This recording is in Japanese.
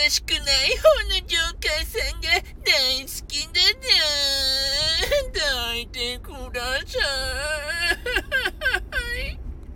しくない方のジョーカーさんが大好きだな。抱いてください。